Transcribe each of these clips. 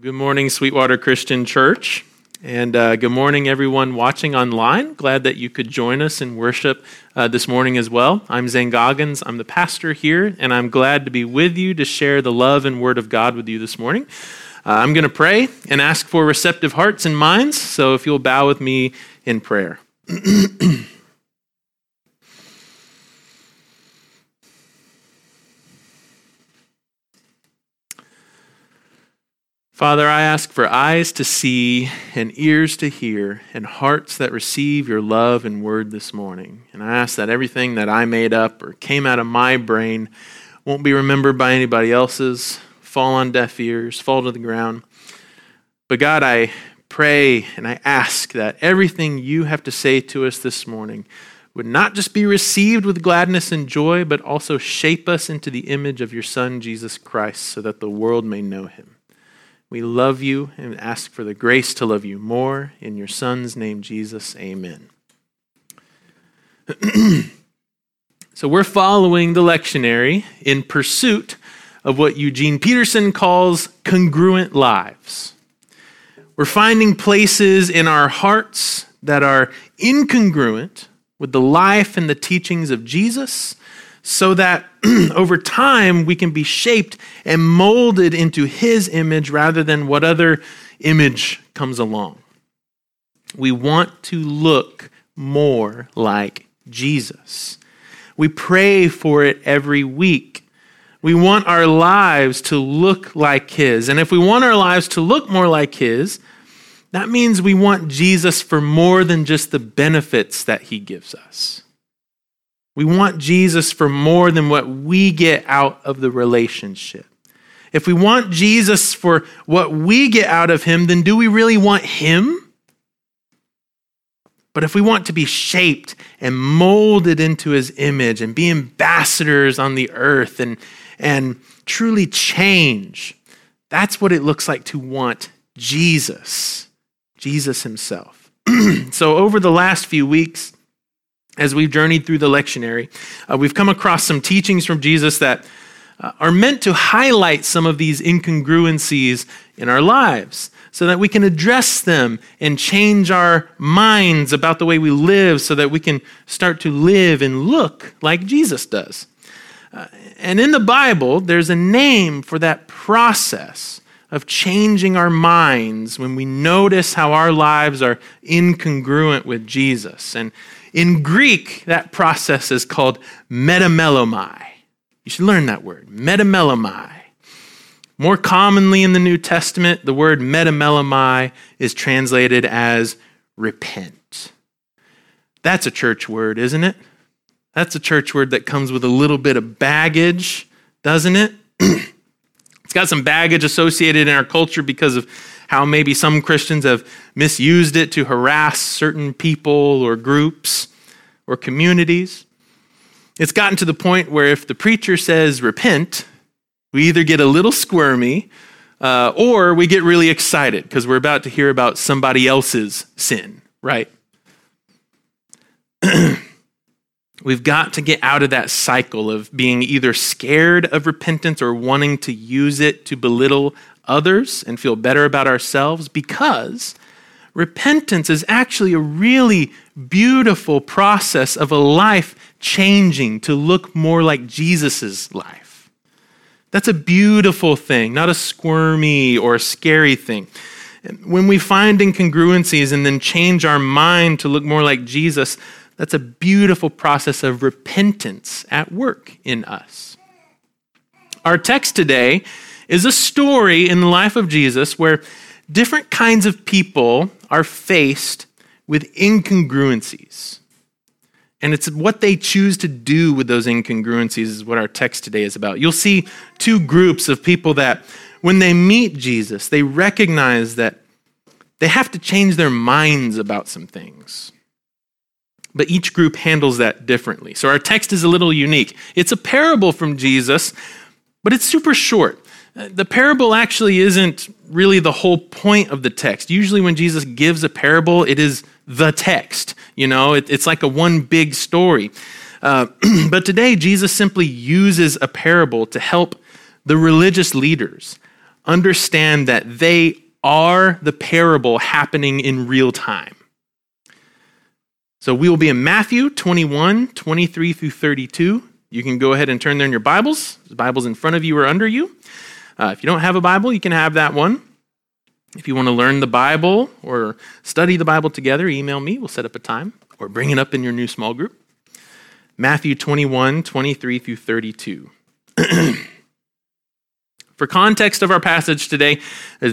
Good morning, Sweetwater Christian Church. And uh, good morning, everyone watching online. Glad that you could join us in worship uh, this morning as well. I'm Zane Goggans. I'm the pastor here, and I'm glad to be with you to share the love and word of God with you this morning. Uh, I'm going to pray and ask for receptive hearts and minds. So if you'll bow with me in prayer. Father, I ask for eyes to see and ears to hear and hearts that receive your love and word this morning. And I ask that everything that I made up or came out of my brain won't be remembered by anybody else's, fall on deaf ears, fall to the ground. But God, I pray and I ask that everything you have to say to us this morning would not just be received with gladness and joy, but also shape us into the image of your Son, Jesus Christ, so that the world may know him. We love you and ask for the grace to love you more. In your Son's name, Jesus, amen. so, we're following the lectionary in pursuit of what Eugene Peterson calls congruent lives. We're finding places in our hearts that are incongruent with the life and the teachings of Jesus so that over time we can be shaped and molded into his image rather than what other image comes along. We want to look more like Jesus. We pray for it every week. We want our lives to look like his. And if we want our lives to look more like his, that means we want Jesus for more than just the benefits that he gives us. We want Jesus for more than what we get out of the relationship. If we want Jesus for what we get out of him, then do we really want him? But if we want to be shaped and molded into his image and be ambassadors on the earth and, and truly change, that's what it looks like to want Jesus, Jesus himself. so, over the last few weeks, as we've journeyed through the lectionary, uh, we've come across some teachings from Jesus that uh, are meant to highlight some of these incongruencies in our lives so that we can address them and change our minds about the way we live so that we can start to live and look like Jesus does. Uh, and in the Bible, there's a name for that process of changing our minds when we notice how our lives are incongruent with Jesus. And in Greek, that process is called metamelomai. You should learn that word, metamelomai. More commonly in the New Testament, the word metamelomai is translated as repent. That's a church word, isn't it? That's a church word that comes with a little bit of baggage, doesn't it? got some baggage associated in our culture because of how maybe some Christians have misused it to harass certain people or groups or communities. It's gotten to the point where if the preacher says repent, we either get a little squirmy uh, or we get really excited because we're about to hear about somebody else's sin, right? We've got to get out of that cycle of being either scared of repentance or wanting to use it to belittle others and feel better about ourselves because repentance is actually a really beautiful process of a life changing to look more like Jesus' life. That's a beautiful thing, not a squirmy or a scary thing. When we find incongruencies and then change our mind to look more like Jesus, that's a beautiful process of repentance at work in us. Our text today is a story in the life of Jesus where different kinds of people are faced with incongruencies. And it's what they choose to do with those incongruencies is what our text today is about. You'll see two groups of people that, when they meet Jesus, they recognize that they have to change their minds about some things. But each group handles that differently. So our text is a little unique. It's a parable from Jesus, but it's super short. The parable actually isn't really the whole point of the text. Usually, when Jesus gives a parable, it is the text. You know, it, it's like a one big story. Uh, but today, Jesus simply uses a parable to help the religious leaders understand that they are the parable happening in real time. So we will be in Matthew 21, 23 through 32. You can go ahead and turn there in your Bibles. The Bible's in front of you or under you. Uh, if you don't have a Bible, you can have that one. If you want to learn the Bible or study the Bible together, email me. We'll set up a time or bring it up in your new small group. Matthew 21, 23 through 32. For context of our passage today,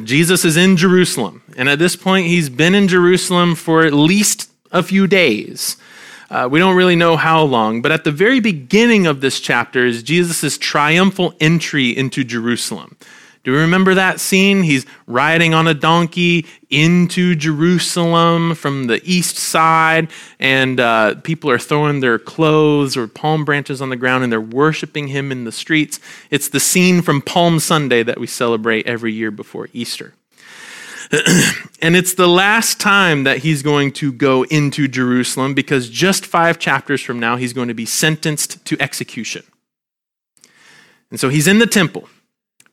Jesus is in Jerusalem. And at this point, he's been in Jerusalem for at least a few days. Uh, we don't really know how long, but at the very beginning of this chapter is Jesus' triumphal entry into Jerusalem. Do you remember that scene? He's riding on a donkey into Jerusalem from the east side, and uh, people are throwing their clothes or palm branches on the ground and they're worshiping him in the streets. It's the scene from Palm Sunday that we celebrate every year before Easter. and it's the last time that he's going to go into Jerusalem because just five chapters from now, he's going to be sentenced to execution. And so he's in the temple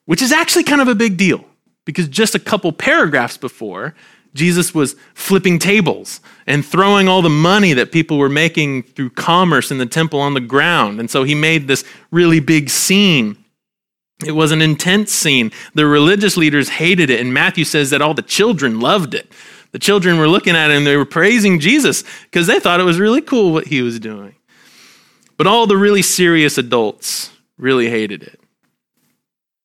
which is actually kind of a big deal because just a couple paragraphs before, Jesus was flipping tables and throwing all the money that people were making through commerce in the temple on the ground. And so he made this really big scene. It was an intense scene. The religious leaders hated it, and Matthew says that all the children loved it. The children were looking at him, they were praising Jesus because they thought it was really cool what he was doing. But all the really serious adults really hated it.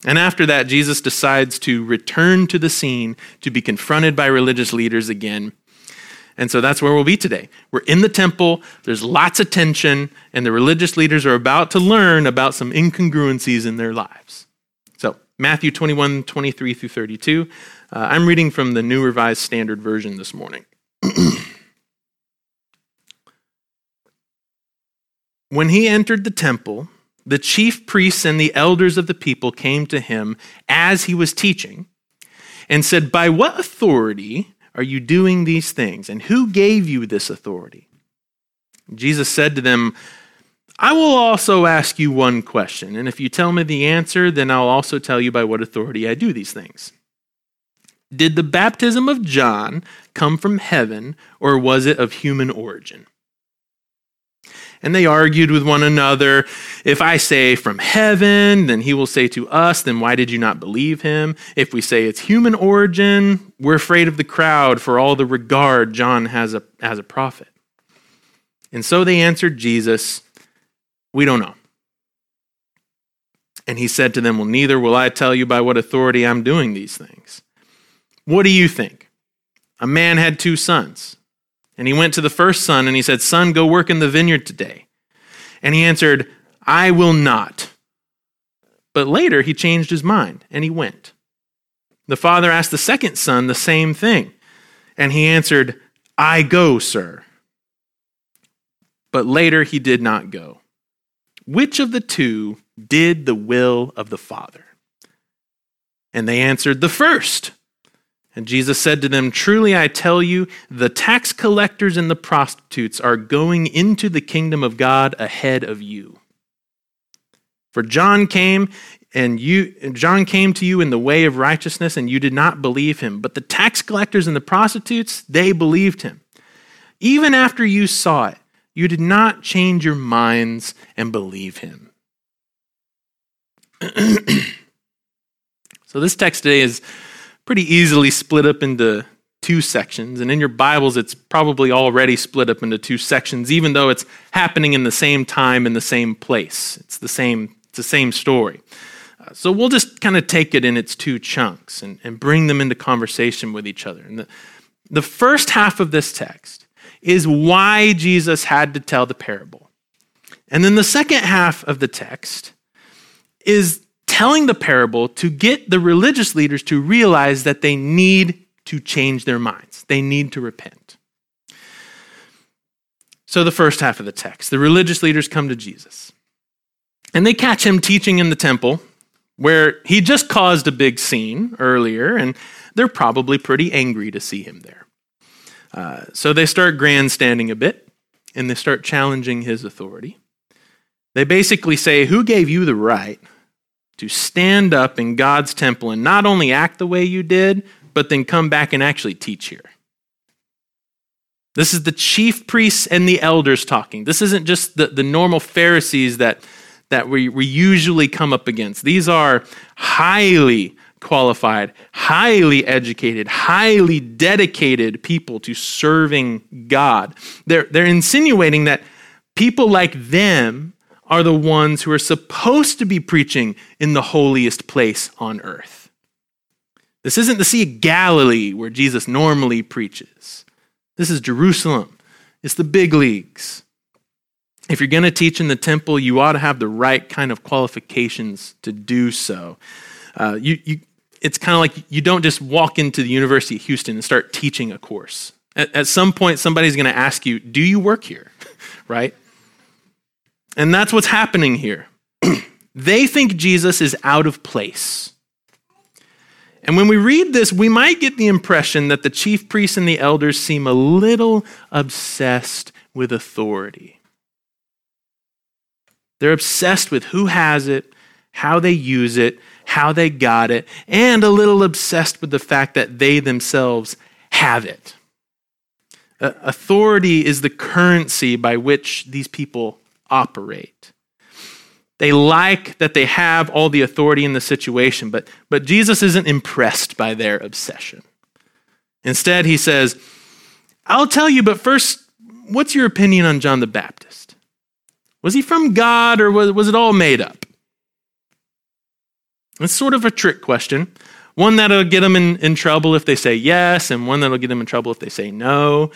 And after that, Jesus decides to return to the scene to be confronted by religious leaders again. And so that's where we'll be today. We're in the temple, there's lots of tension, and the religious leaders are about to learn about some incongruencies in their lives. So, Matthew 21, 23 through 32. Uh, I'm reading from the New Revised Standard Version this morning. when he entered the temple, the chief priests and the elders of the people came to him as he was teaching and said, By what authority are you doing these things? And who gave you this authority? Jesus said to them, I will also ask you one question, and if you tell me the answer, then I'll also tell you by what authority I do these things. Did the baptism of John come from heaven, or was it of human origin? And they argued with one another. If I say from heaven, then he will say to us, then why did you not believe him? If we say it's human origin, we're afraid of the crowd for all the regard John has a, as a prophet. And so they answered Jesus, We don't know. And he said to them, Well, neither will I tell you by what authority I'm doing these things. What do you think? A man had two sons. And he went to the first son and he said, Son, go work in the vineyard today. And he answered, I will not. But later he changed his mind and he went. The father asked the second son the same thing. And he answered, I go, sir. But later he did not go. Which of the two did the will of the father? And they answered, The first. And Jesus said to them, Truly I tell you, the tax collectors and the prostitutes are going into the kingdom of God ahead of you. For John came and you John came to you in the way of righteousness and you did not believe him, but the tax collectors and the prostitutes, they believed him. Even after you saw it, you did not change your minds and believe him. so this text today is pretty easily split up into two sections. And in your Bibles, it's probably already split up into two sections, even though it's happening in the same time in the same place. It's the same, it's the same story. Uh, so we'll just kind of take it in its two chunks and, and bring them into conversation with each other. And the, the first half of this text is why Jesus had to tell the parable. And then the second half of the text is telling the parable to get the religious leaders to realize that they need to change their minds, they need to repent. So, the first half of the text the religious leaders come to Jesus, and they catch him teaching in the temple where he just caused a big scene earlier, and they're probably pretty angry to see him there. Uh, so, they start grandstanding a bit and they start challenging his authority. They basically say, Who gave you the right to stand up in God's temple and not only act the way you did, but then come back and actually teach here. This is the chief priests and the elders talking. This isn't just the, the normal Pharisees that, that we, we usually come up against. These are highly qualified, highly educated, highly dedicated people to serving God. They're, they're insinuating that people like them are the ones who are supposed to be preaching in the holiest place on earth. This isn't the Sea of Galilee where Jesus normally preaches. This is Jerusalem. It's the big leagues. If you're going to teach in the temple, you ought to have the right kind of qualifications to do so. Uh, you, you, it's kind of like you don't just walk into the University of Houston and start teaching a course. At, at some point, somebody's going to ask you, Do you work here? right? And that's what's happening here. they think Jesus is out of place. And when we read this, we might get the impression that the chief priests and the elders seem a little obsessed with authority. They're obsessed with who has it, how they use it, how they got it, and a little obsessed with the fact that they themselves have it. Uh, authority is the currency by which these people operate. They like that they have all the authority in the situation, but, but Jesus isn't impressed by their obsession. Instead, he says, I'll tell you, but first, what's your opinion on John the Baptist? Was he from God or was, was it all made up? It's sort of a trick question. One that'll get them in, in trouble if they say yes, and one that'll get them in trouble if they say no.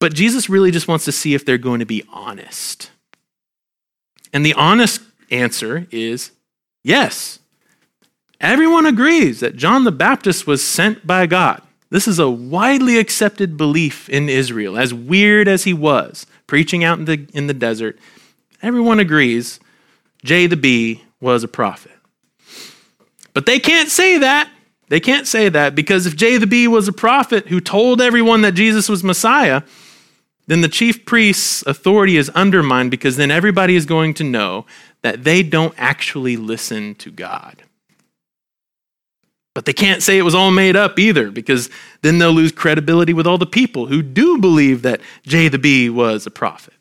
But Jesus really just wants to see if they're going to be honest. And the honest answer is yes. Everyone agrees that John the Baptist was sent by God. This is a widely accepted belief in Israel, as weird as he was, preaching out in the, in the desert. Everyone agrees J the B was a prophet. But they can't say that. They can't say that because if J the B was a prophet who told everyone that Jesus was Messiah, then the chief priest's authority is undermined because then everybody is going to know that they don't actually listen to God. But they can't say it was all made up either because then they'll lose credibility with all the people who do believe that J the B was a prophet.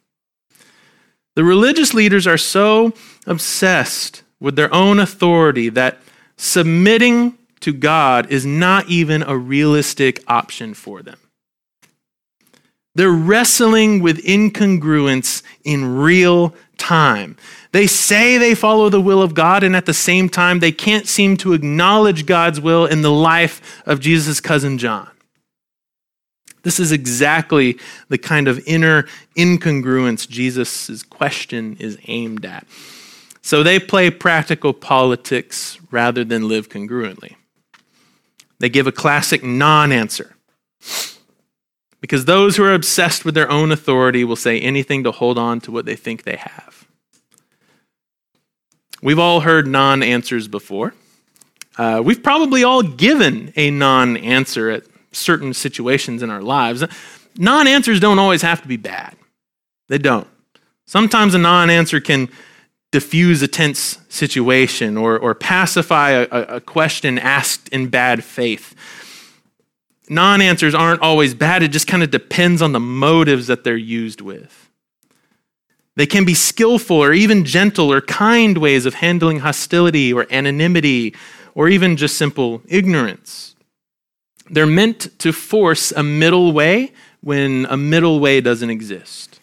The religious leaders are so obsessed with their own authority that submitting to God is not even a realistic option for them. They're wrestling with incongruence in real time. They say they follow the will of God, and at the same time, they can't seem to acknowledge God's will in the life of Jesus' cousin John. This is exactly the kind of inner incongruence Jesus' question is aimed at. So they play practical politics rather than live congruently. They give a classic non answer. Because those who are obsessed with their own authority will say anything to hold on to what they think they have. We've all heard non answers before. Uh, we've probably all given a non answer at certain situations in our lives. Non answers don't always have to be bad, they don't. Sometimes a non answer can diffuse a tense situation or, or pacify a, a question asked in bad faith. Non answers aren't always bad, it just kind of depends on the motives that they're used with. They can be skillful or even gentle or kind ways of handling hostility or anonymity or even just simple ignorance. They're meant to force a middle way when a middle way doesn't exist.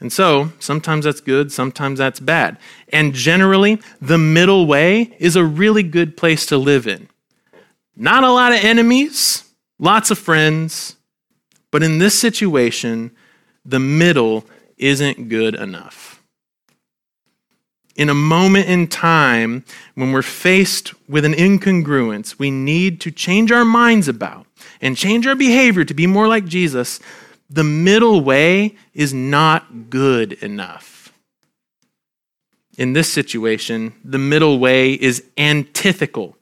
And so, sometimes that's good, sometimes that's bad. And generally, the middle way is a really good place to live in. Not a lot of enemies, lots of friends, but in this situation, the middle isn't good enough. In a moment in time when we're faced with an incongruence we need to change our minds about and change our behavior to be more like Jesus, the middle way is not good enough. In this situation, the middle way is antithetical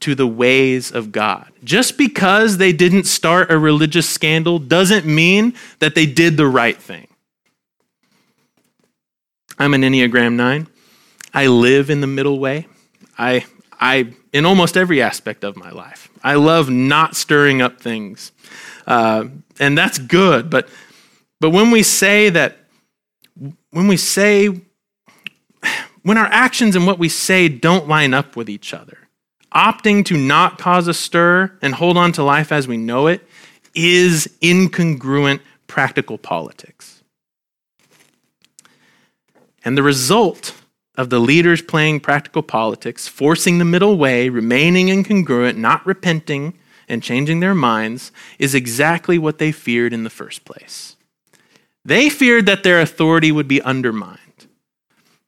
to the ways of God. Just because they didn't start a religious scandal doesn't mean that they did the right thing. I'm an Enneagram 9. I live in the middle way. I, I, in almost every aspect of my life, I love not stirring up things. Uh, and that's good. But, but when we say that, when we say, when our actions and what we say don't line up with each other, opting to not cause a stir and hold on to life as we know it is incongruent practical politics. And the result of the leaders playing practical politics, forcing the middle way, remaining incongruent, not repenting, and changing their minds, is exactly what they feared in the first place. They feared that their authority would be undermined.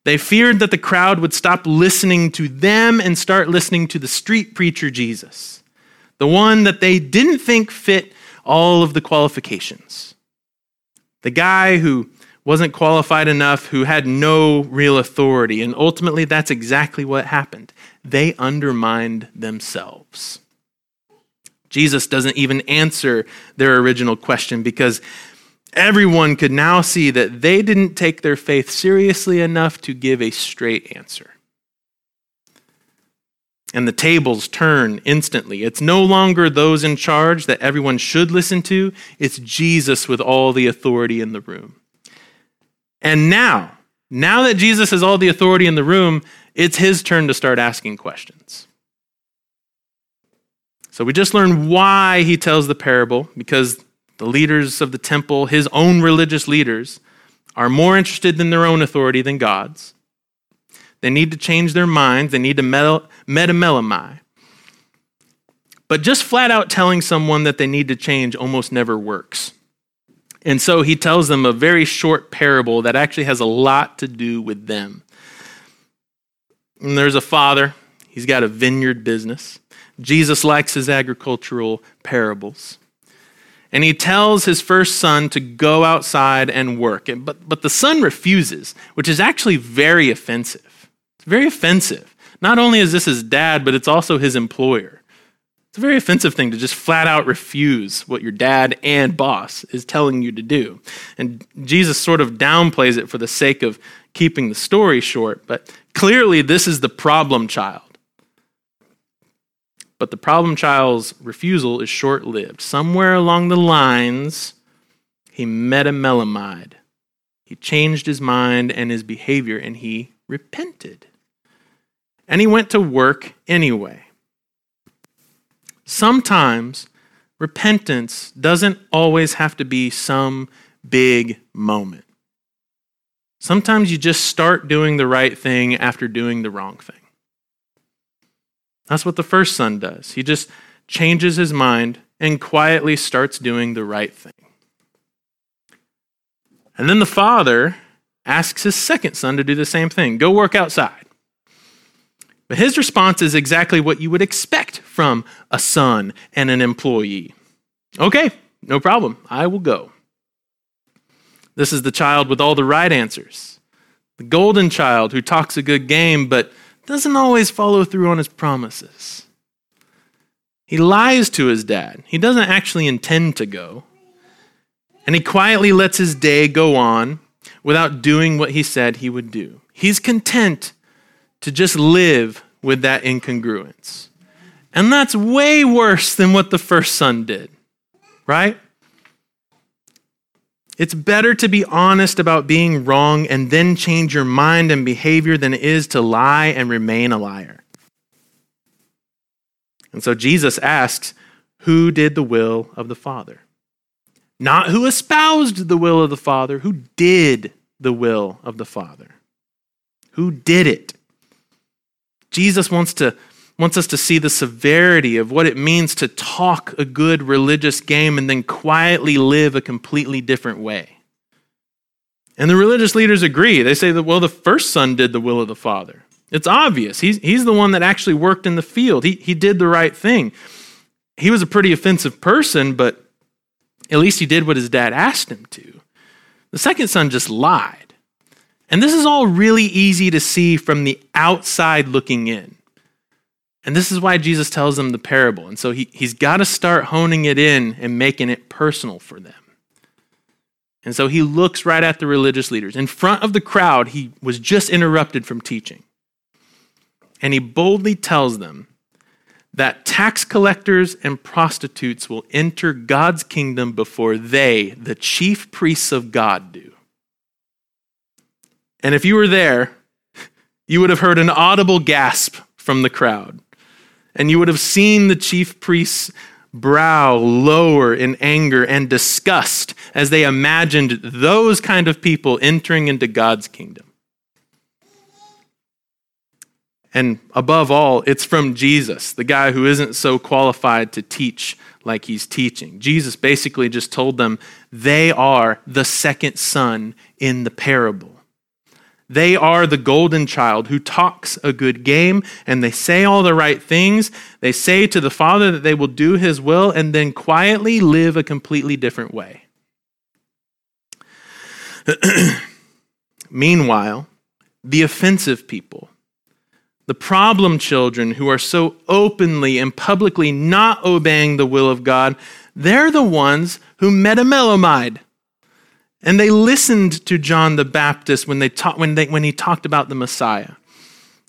They feared that the crowd would stop listening to them and start listening to the street preacher Jesus, the one that they didn't think fit all of the qualifications. The guy who wasn't qualified enough, who had no real authority. And ultimately, that's exactly what happened. They undermined themselves. Jesus doesn't even answer their original question because everyone could now see that they didn't take their faith seriously enough to give a straight answer. And the tables turn instantly. It's no longer those in charge that everyone should listen to, it's Jesus with all the authority in the room. And now, now that Jesus has all the authority in the room, it's his turn to start asking questions. So we just learned why he tells the parable because the leaders of the temple, his own religious leaders, are more interested in their own authority than God's. They need to change their minds, they need to metamelomai. But just flat out telling someone that they need to change almost never works. And so he tells them a very short parable that actually has a lot to do with them. And there's a father, he's got a vineyard business. Jesus likes his agricultural parables. And he tells his first son to go outside and work. But, but the son refuses, which is actually very offensive. It's very offensive. Not only is this his dad, but it's also his employer. It's a very offensive thing to just flat out refuse what your dad and boss is telling you to do. And Jesus sort of downplays it for the sake of keeping the story short, but clearly this is the problem child. But the problem child's refusal is short lived. Somewhere along the lines, he metamelamied. He changed his mind and his behavior, and he repented. And he went to work anyway. Sometimes repentance doesn't always have to be some big moment. Sometimes you just start doing the right thing after doing the wrong thing. That's what the first son does. He just changes his mind and quietly starts doing the right thing. And then the father asks his second son to do the same thing go work outside. But his response is exactly what you would expect from a son and an employee. Okay, no problem. I will go. This is the child with all the right answers. The golden child who talks a good game, but doesn't always follow through on his promises. He lies to his dad. He doesn't actually intend to go. And he quietly lets his day go on without doing what he said he would do. He's content to just live with that incongruence. And that's way worse than what the first son did, right? It's better to be honest about being wrong and then change your mind and behavior than it is to lie and remain a liar. And so Jesus asks, Who did the will of the Father? Not who espoused the will of the Father, who did the will of the Father. Who did it? Jesus wants to wants us to see the severity of what it means to talk a good religious game and then quietly live a completely different way. And the religious leaders agree. They say that, well, the first son did the will of the Father. It's obvious. He's, he's the one that actually worked in the field, he, he did the right thing. He was a pretty offensive person, but at least he did what his dad asked him to. The second son just lied. And this is all really easy to see from the outside looking in. And this is why Jesus tells them the parable. And so he, he's got to start honing it in and making it personal for them. And so he looks right at the religious leaders. In front of the crowd, he was just interrupted from teaching. and he boldly tells them that tax collectors and prostitutes will enter God's kingdom before they, the chief priests of God, do. And if you were there, you would have heard an audible gasp from the crowd. And you would have seen the chief priest's brow lower in anger and disgust as they imagined those kind of people entering into God's kingdom. And above all, it's from Jesus, the guy who isn't so qualified to teach like he's teaching. Jesus basically just told them they are the second son in the parable. They are the golden child who talks a good game and they say all the right things. They say to the Father that they will do his will and then quietly live a completely different way. Meanwhile, the offensive people, the problem children who are so openly and publicly not obeying the will of God, they're the ones who metamelomide and they listened to John the Baptist when, they ta- when, they, when he talked about the Messiah.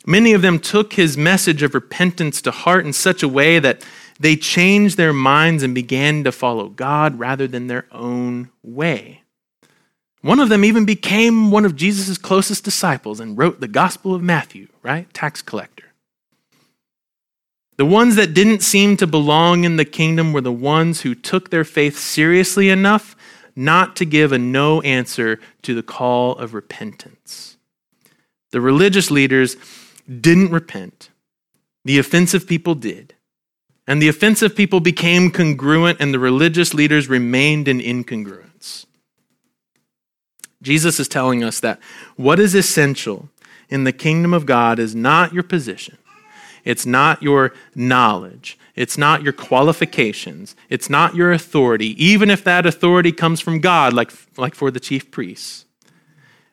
Many of them took his message of repentance to heart in such a way that they changed their minds and began to follow God rather than their own way. One of them even became one of Jesus' closest disciples and wrote the Gospel of Matthew, right? Tax collector. The ones that didn't seem to belong in the kingdom were the ones who took their faith seriously enough not to give a no answer to the call of repentance. The religious leaders didn't repent, the offensive people did. And the offensive people became congruent, and the religious leaders remained in incongruence. Jesus is telling us that what is essential in the kingdom of God is not your position, it's not your knowledge, it's not your qualifications. It's not your authority, even if that authority comes from God, like, like for the chief priests.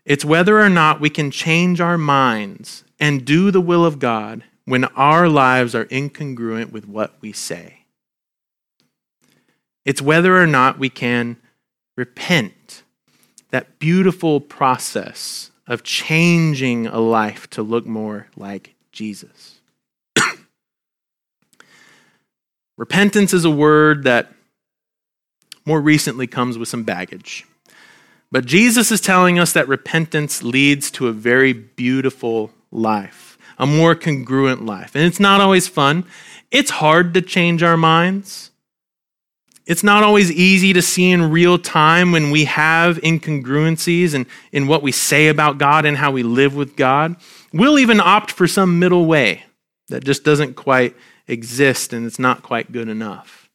It's whether or not we can change our minds and do the will of God when our lives are incongruent with what we say. It's whether or not we can repent. That beautiful process of changing a life to look more like Jesus. Repentance is a word that more recently comes with some baggage. But Jesus is telling us that repentance leads to a very beautiful life, a more congruent life. And it's not always fun. It's hard to change our minds. It's not always easy to see in real time when we have incongruencies in, in what we say about God and how we live with God. We'll even opt for some middle way that just doesn't quite exist and it's not quite good enough.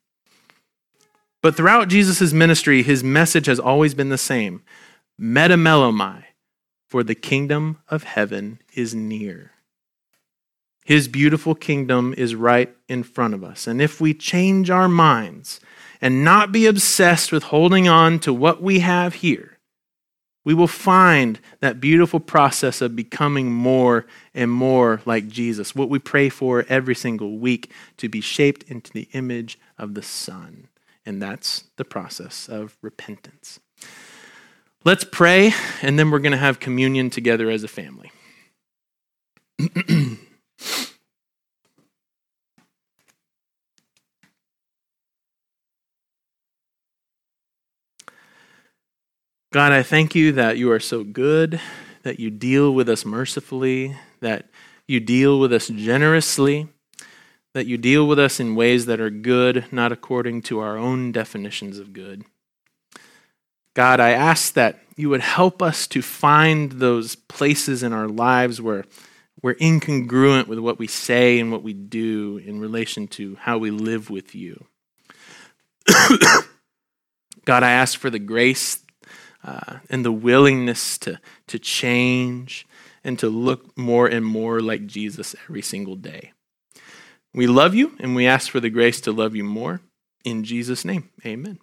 But throughout Jesus' ministry, his message has always been the same metamelomai, for the kingdom of heaven is near. His beautiful kingdom is right in front of us. And if we change our minds and not be obsessed with holding on to what we have here, we will find that beautiful process of becoming more and more like Jesus, what we pray for every single week to be shaped into the image of the Son. And that's the process of repentance. Let's pray, and then we're going to have communion together as a family. God, I thank you that you are so good, that you deal with us mercifully, that you deal with us generously, that you deal with us in ways that are good, not according to our own definitions of good. God, I ask that you would help us to find those places in our lives where we're incongruent with what we say and what we do in relation to how we live with you. God, I ask for the grace uh, and the willingness to, to change and to look more and more like Jesus every single day. We love you and we ask for the grace to love you more. In Jesus' name, amen.